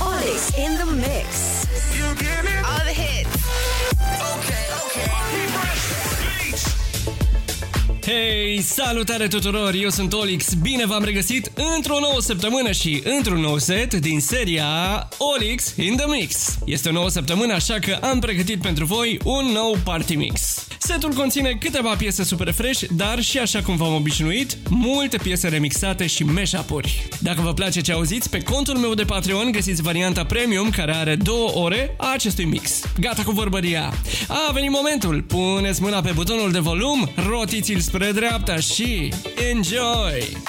Olix in the mix. You get it? All the hits. Okay, okay. Beats. Hei, salutare tuturor! Eu sunt Olix, bine v-am regăsit într-o nouă săptămână și într-un nou set din seria Olix in the Mix. Este o nouă săptămână, așa că am pregătit pentru voi un nou party mix. Setul conține câteva piese super fresh, dar și așa cum v-am obișnuit, multe piese remixate și mashup-uri. Dacă vă place ce auziți, pe contul meu de Patreon găsiți varianta premium care are două ore a acestui mix. Gata cu vorbăria! A venit momentul! Puneți mâna pe butonul de volum, rotiți-l spre dreapta și enjoy!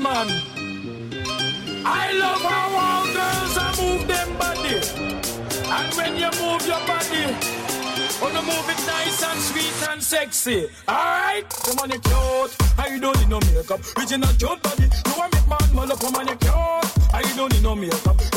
Man. I love how all girls are move them body. And when you move your body, oh, Wanna move it nice and sweet and sexy. Alright, come on, you cute. I don't need no makeup. Original cute body.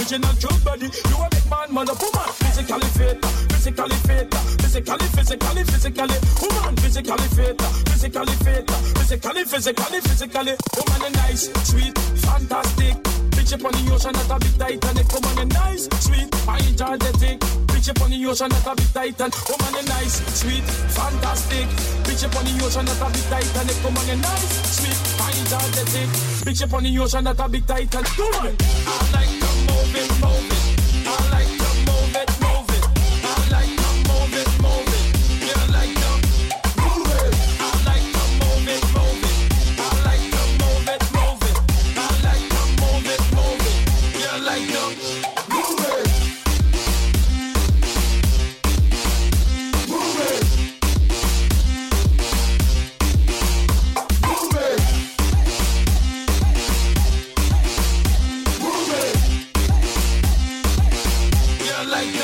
Original cute body. You want make man mother, woman. Physically fit, physically fit, physically, physically, physically. Woman, physically fit, physically fit, physically, physically, physically. Woman, you nice, sweet, fantastic. Bitch up on the ocean, not a bit Titanic. Woman, you nice, sweet, and energetic. Bitch up on the ocean, not a bit Titan. Woman, you nice, sweet, fantastic. Bitch up on the ocean, not a bit Titanic. Woman, you nice, sweet, energetic. Bitch up the ocean, not a bit Titan. Woman, I like to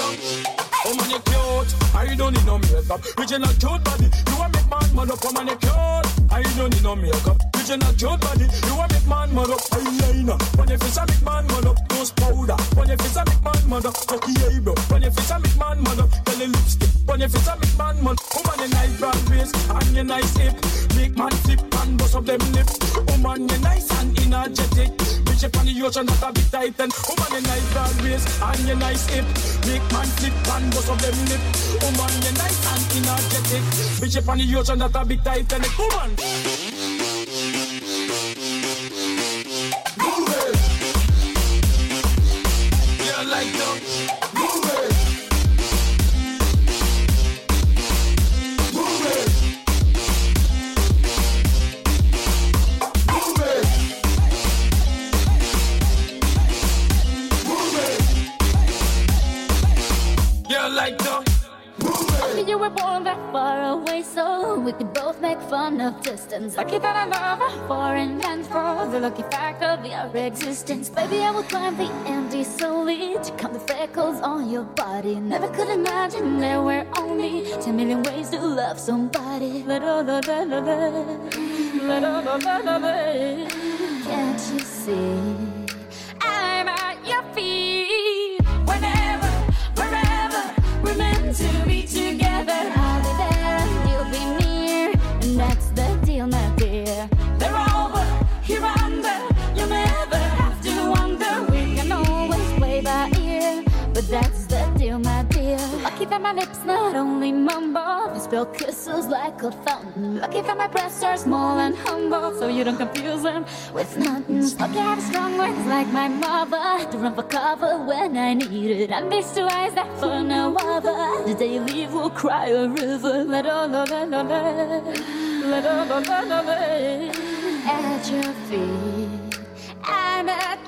Oh man, you cute. I don't need no makeup. Original cute body. You want make man mad up. Oh man, you cute. I don't need no makeup. Original cute body. You want make man mad up. Eyeliner. When your face a make man mad up. Nose powder. When your face a make man mad up. Cocky eyebrow. When your face a make man mad up. Tell lipstick. When your face a make man mad. Oh man, you nice broad waist and you nice hip. Make man flip and bust up them lip. Oh man, you nice and energetic. Up on the ocean, not a bit tight and Oh man, you nice waist and you nice hip. Make man flip and bust up them lip. Oh man, you nice and energetic. Bitch up on the ocean, not a bit tight and were born that far away, so we could both make fun of distance. Lucky that I love a foreign land for the lucky fact of your existence. Baby, I will climb the Andes slowly to count the freckles on your body. Never could imagine there were only 10 million ways to love somebody. La la la only mumble, they spill kisses like a fountain. Lucky that my breasts are small and humble, so you don't confuse them with mountains. Lucky I have strong words like my mother to run for cover when I need it. And these two eyes that for no other. The day you leave will cry a river. La la la la la la. La la la la la la. At your feet. I'm at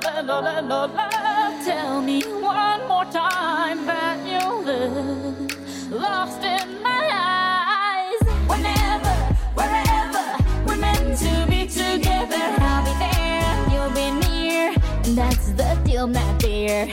la la la la la la. Tell me one more time that you live lost in my eyes. Whenever, wherever we're meant to be together, I'll be there you'll be near. And that's the deal, my dear.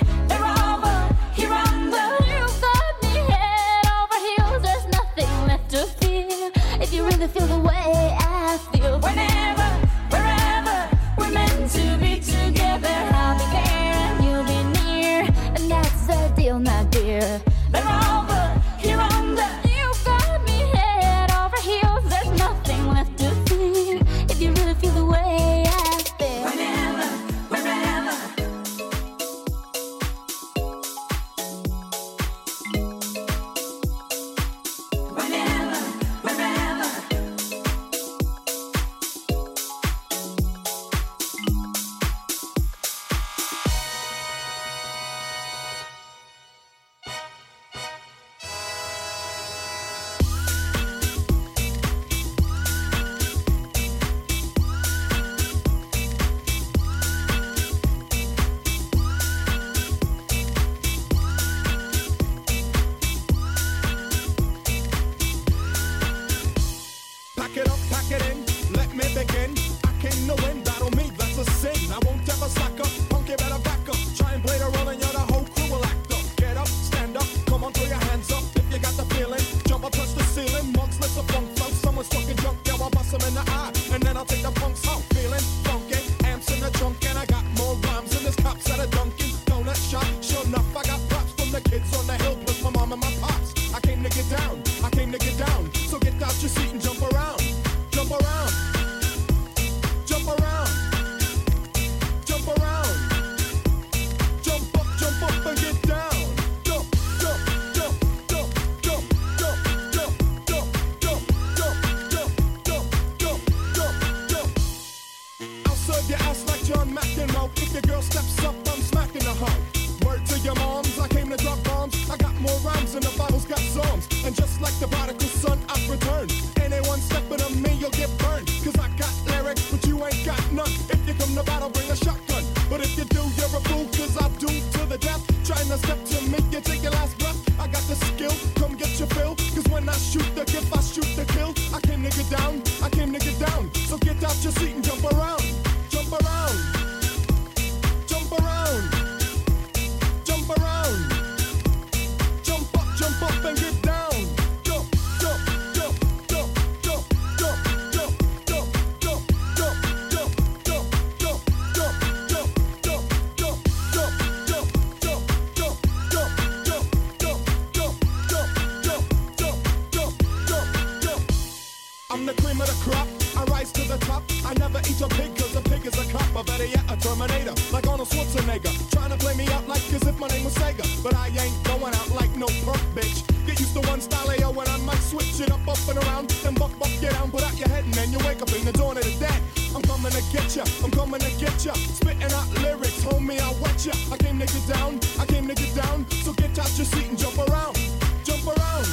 Going out like no punk bitch. Get used to one style yo, when I might switch it up, up and around. Then buck, buck, get down, put out your head and then you wake up in the dawn of the dead. I'm coming to get ya, I'm coming to get ya. Spitting out lyrics, homie, I'll wet ya. I came to get down, I came to get down. So get out your seat and jump around. Jump around.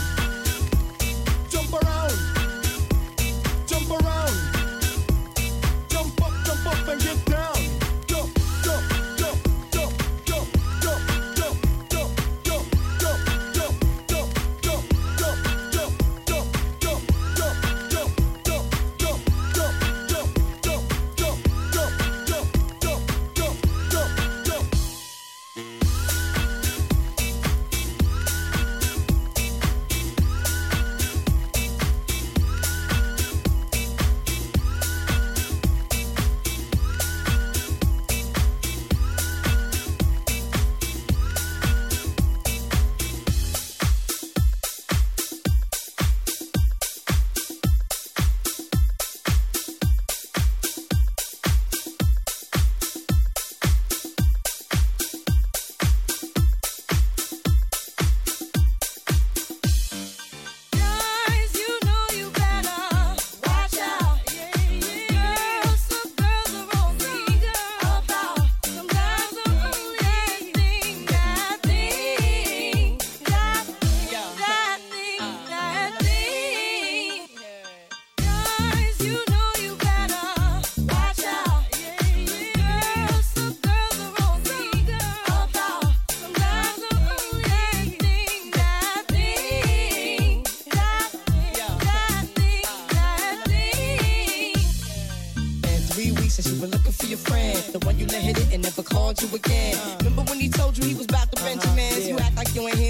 Jump around. Jump around. Jump up, jump up and get down.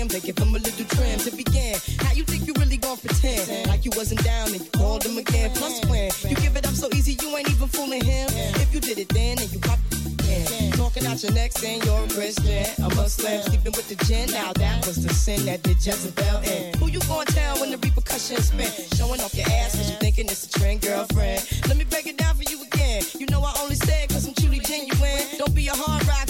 You they give him a little trim to begin. How you think you really gonna pretend like you wasn't down and you called him again? Plus when you give it up so easy, you ain't even fooling him. If you did it then, and you probably can. Talking out your neck saying you're a Christian, a Muslim, sleeping with the gin. Now that was the sin that did Jezebel in. Who you gonna tell when the repercussions spin? Showing off your ass cause you thinking it's a trend, girlfriend. Let me break it down for you again. You know I only say it cause I'm truly genuine. Don't be a hard rock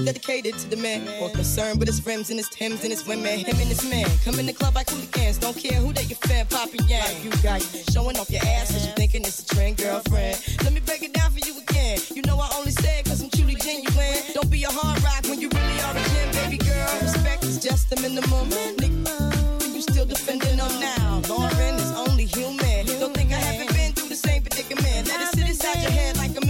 Is dedicated to the man. More concerned with his rims and his Timbs and his women. Him and his man. Come in the club like hooligans. Don't care who they your fan, popping yang. Like you got showing off your ass cause you thinking it's a trend, girlfriend. Let me break it down for you again. You know I only say it cause I'm truly genuine. Don't be a hard rock when you really are a gem, baby girl. Respect is just the minimum. Nigga, you still defending them now. Lauryn is only human. Don't think I haven't been through the same predicament. Let it sit inside your head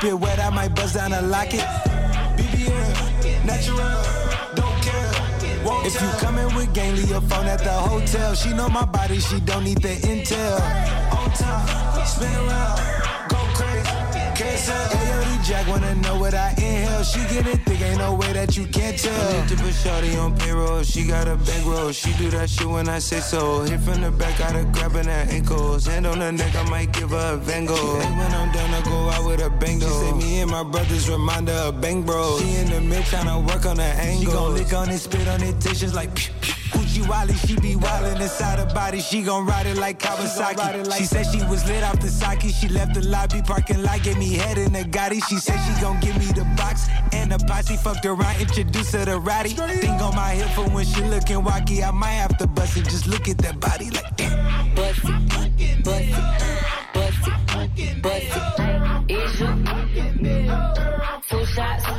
Keep it wet, I might bust down a locket. BBL, natural, don't care. Won't if you coming with gang, leave your phone at the hotel. She know my body, she don't need the intel. On top, spin around, go crazy. Carousel. Jack wanna know what I inhale. She get it thick, ain't no way that you can't tell. Need to put shorty on payroll. She got a bankroll. She do that shit when I say so. Hit from the back, got her grabbing her ankles. Hand on her neck, I might give her a Van Gogh. Hey, when I'm done, I go out with a bang. She say me and my brothers remind her of bang bro. She in the mid tryna work on her angle. She gon' lick on it, spit on it, tissues like pew, pew. Gucci Wally, she be wildin' inside her body. She gon' ride it like Kawasaki. She said she was lit off the sake. She left the lobby parking lot, gave me head in the Gotti. She said she gon' give me the box and the posse. Fucked around, introduced her to Roddy. Thing on my hip for when she lookin' wacky. I might have to bust it. Just look at that body like damn. Bust it, bust it, bust it, bust it. Is you two shots?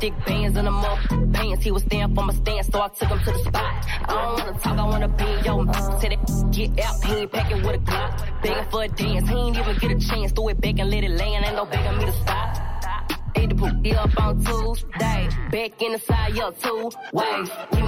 Thick bands in the mouth. pants. He was stand for my stand, so I took him to the spot. I don't wanna talk, I wanna be mouth. Said it, get out, he ain't packing with a Glock. Begging for a dance, he ain't even get a chance. Throw it back and let it land, ain't no begging me to stop. Ate the poop, up on Tuesday. Back in the side, yeah, two ways.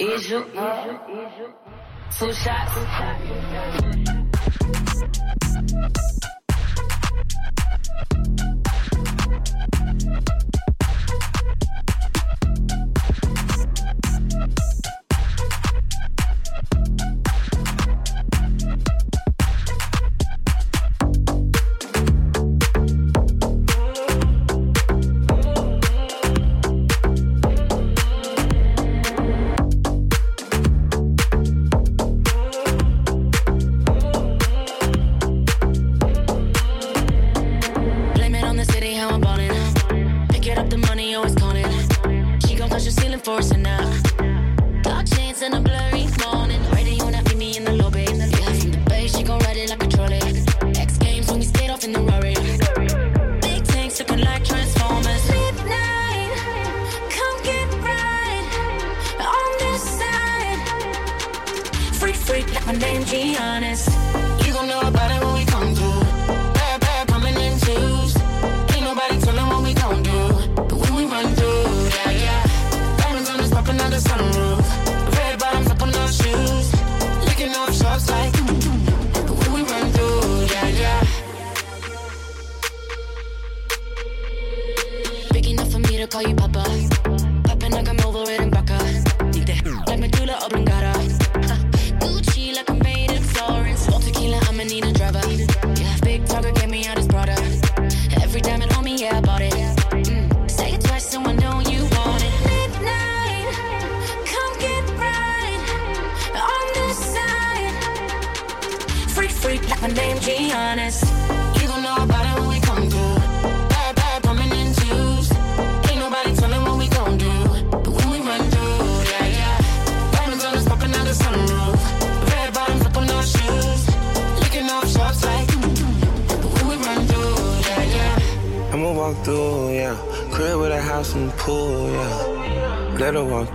Is you two shots? Blame my name, Giannis.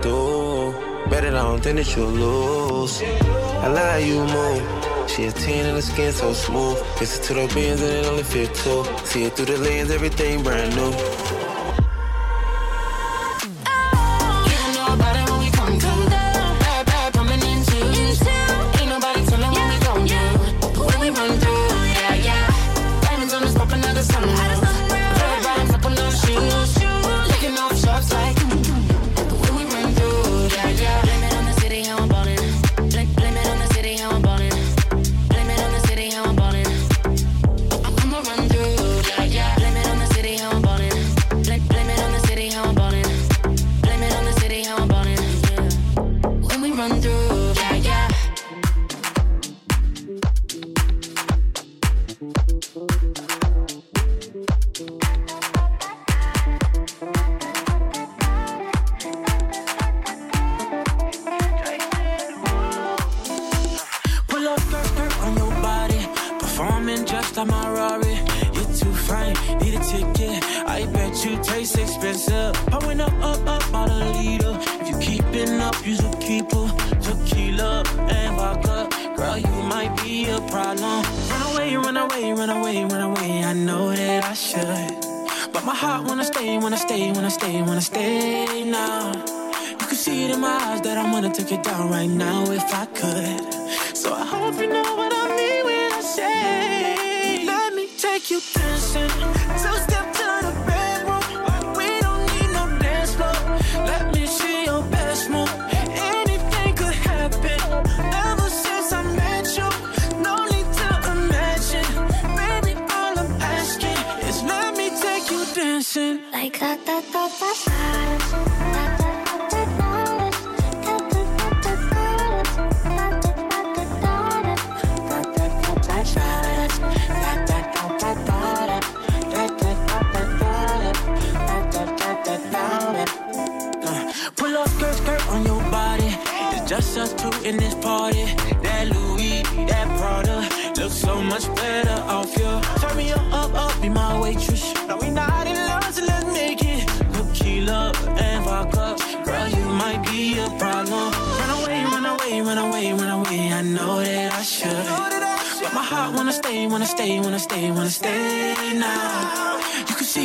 Through. Bet it, I don't think that you'll lose. I love how you move. She a 10 and the skin so smooth. Listen to the beans and it only fit two. See it through the lens, everything brand new.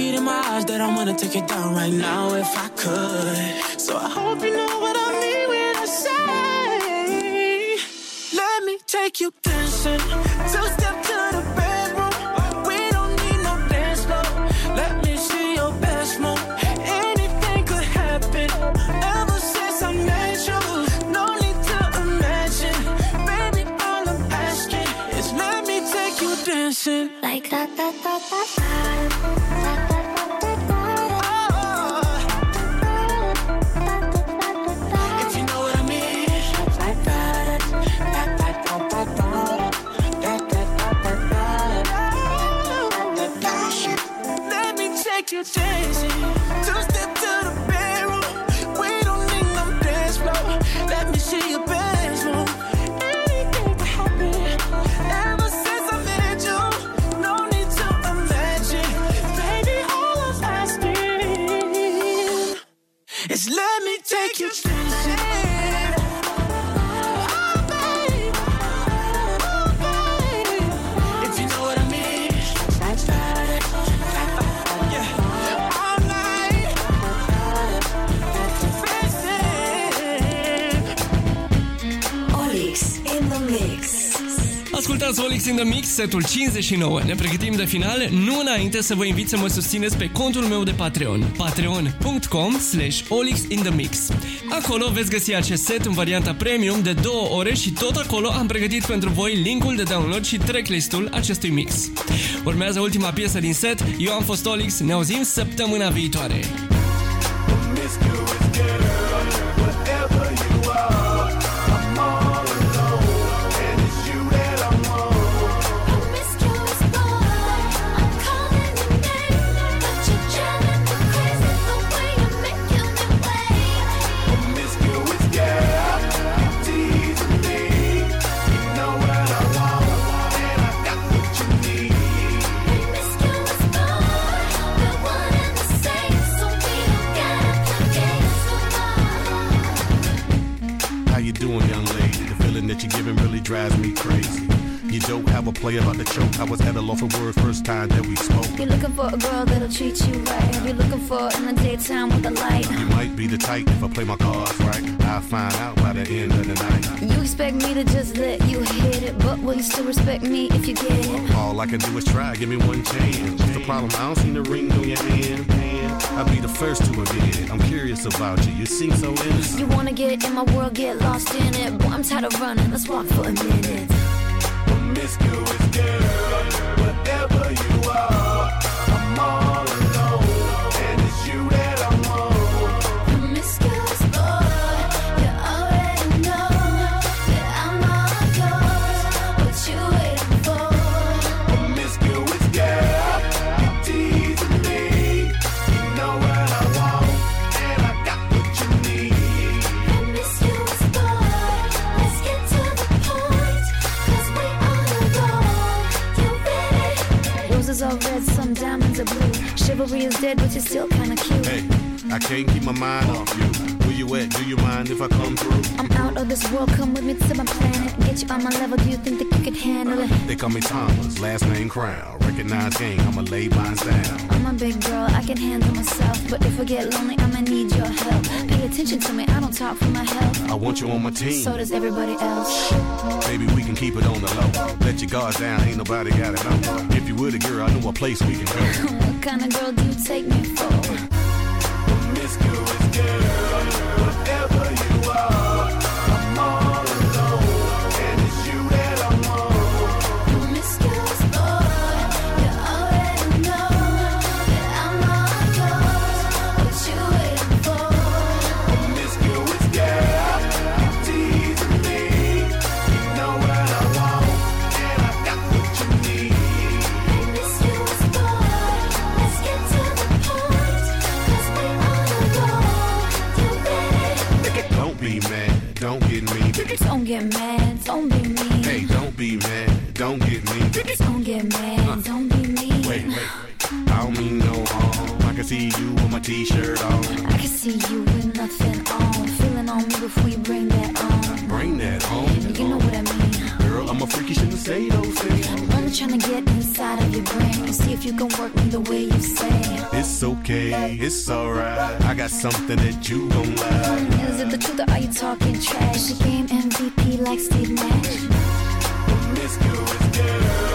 It in my eyes that I wanna take it down right now if I could. So I hope you know what I mean when I say, let me take you dancing. Two step to the bedroom. We don't need no dance floor. Let me see your best move. Anything could happen. Ever since I met you, no need to imagine. Baby, all I'm asking is let me take you dancing. Like da da da da me Ascultați Olix in the Mix, setul 59. Ne pregătim de final, nu înainte să vă invit să mă susțineți pe contul meu de Patreon, patreon.com slash olixinthemix. Acolo veți găsi acest set în varianta premium de două ore și tot acolo am pregătit pentru voi linkul de download și tracklist-ul acestui mix. Urmează ultima piesă din set, eu am fost Olix, ne auzim săptămâna viitoare. Choke. I was at a words first time that we spoke. You're looking for a girl that'll treat you right. You're looking for in the daytime with the light. You might be the type if I play my cards right. I'll find out by the end of the night. You expect me to just let you hit it, but will you still respect me if you get it? All I can do is try, give me one chance. What's the problem? I don't see the ring on your hand. hand. I'll be the first to admit it. I'm curious about you. You seem so innocent. You wanna get in my world, get lost in it. Boy, I'm tired of running. Let's walk for a minute. Promiscuous girl, can't keep my mind off you. Where you at? Do you mind if I come through? I'm out of this world, come with me to my planet. Get you on my level, do you think that you could handle it? They call me Thomas, last name Crown. Recognize gang, I'ma lay mines down. I'm a big girl, I can handle myself. But if I get lonely, I'ma need your help. Pay attention to me, I don't talk for my health. I want you on my team. So does everybody else. Baby, we can keep it on the low. Let your guards down, ain't nobody got it know. If you were the girl, I know a place we can go. what kind of girl do you take me for? Get mad, don't be mean. Hey, don't be mad, don't get me. Don't get mad, don't be mean. Wait, wait, I don't mean no harm. I can see you with my t-shirt on. I can see you with nothing on. Feeling on me before you bring that on. Bring that home. You know what I mean. Girl, I'm a freaky, shouldn't say those things. I'm only trying to get inside of your brain and see if you can work me the way you say. It's okay, it's alright. I got something that you don't like. Is it the truth or are you talking trash? The game MVP like Steve Nash. Promiscuous girl,